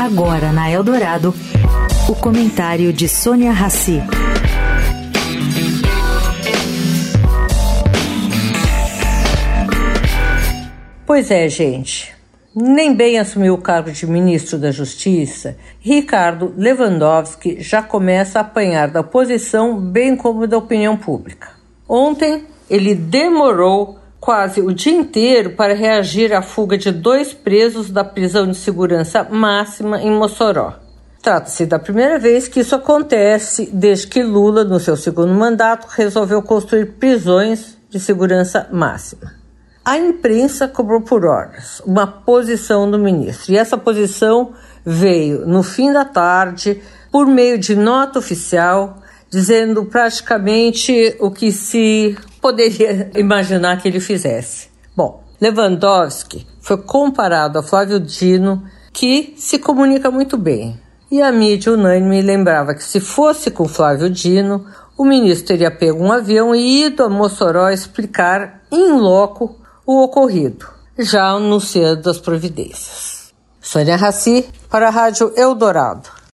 Agora na Eldorado, o comentário de Sônia Rassi. Pois é, gente. Nem bem assumiu o cargo de ministro da Justiça, Ricardo Lewandowski já começa a apanhar da oposição, bem como da opinião pública. Ontem, ele demorou quase o dia inteiro para reagir à fuga de dois presos da prisão de segurança máxima em Mossoró. Trata-se da primeira vez que isso acontece desde que Lula, no seu segundo mandato, resolveu construir prisões de segurança máxima. A imprensa cobrou por horas uma posição do ministro, e essa posição veio no fim da tarde por meio de nota oficial dizendo praticamente o que se poderia imaginar que ele fizesse. Bom, Lewandowski foi comparado a Flávio Dino, que se comunica muito bem. E a mídia unânime lembrava que se fosse com Flávio Dino, o ministro teria pego um avião e ido a Mossoró explicar em loco o ocorrido, já anunciando as providências. Sônia Raci, para a Rádio Eldorado.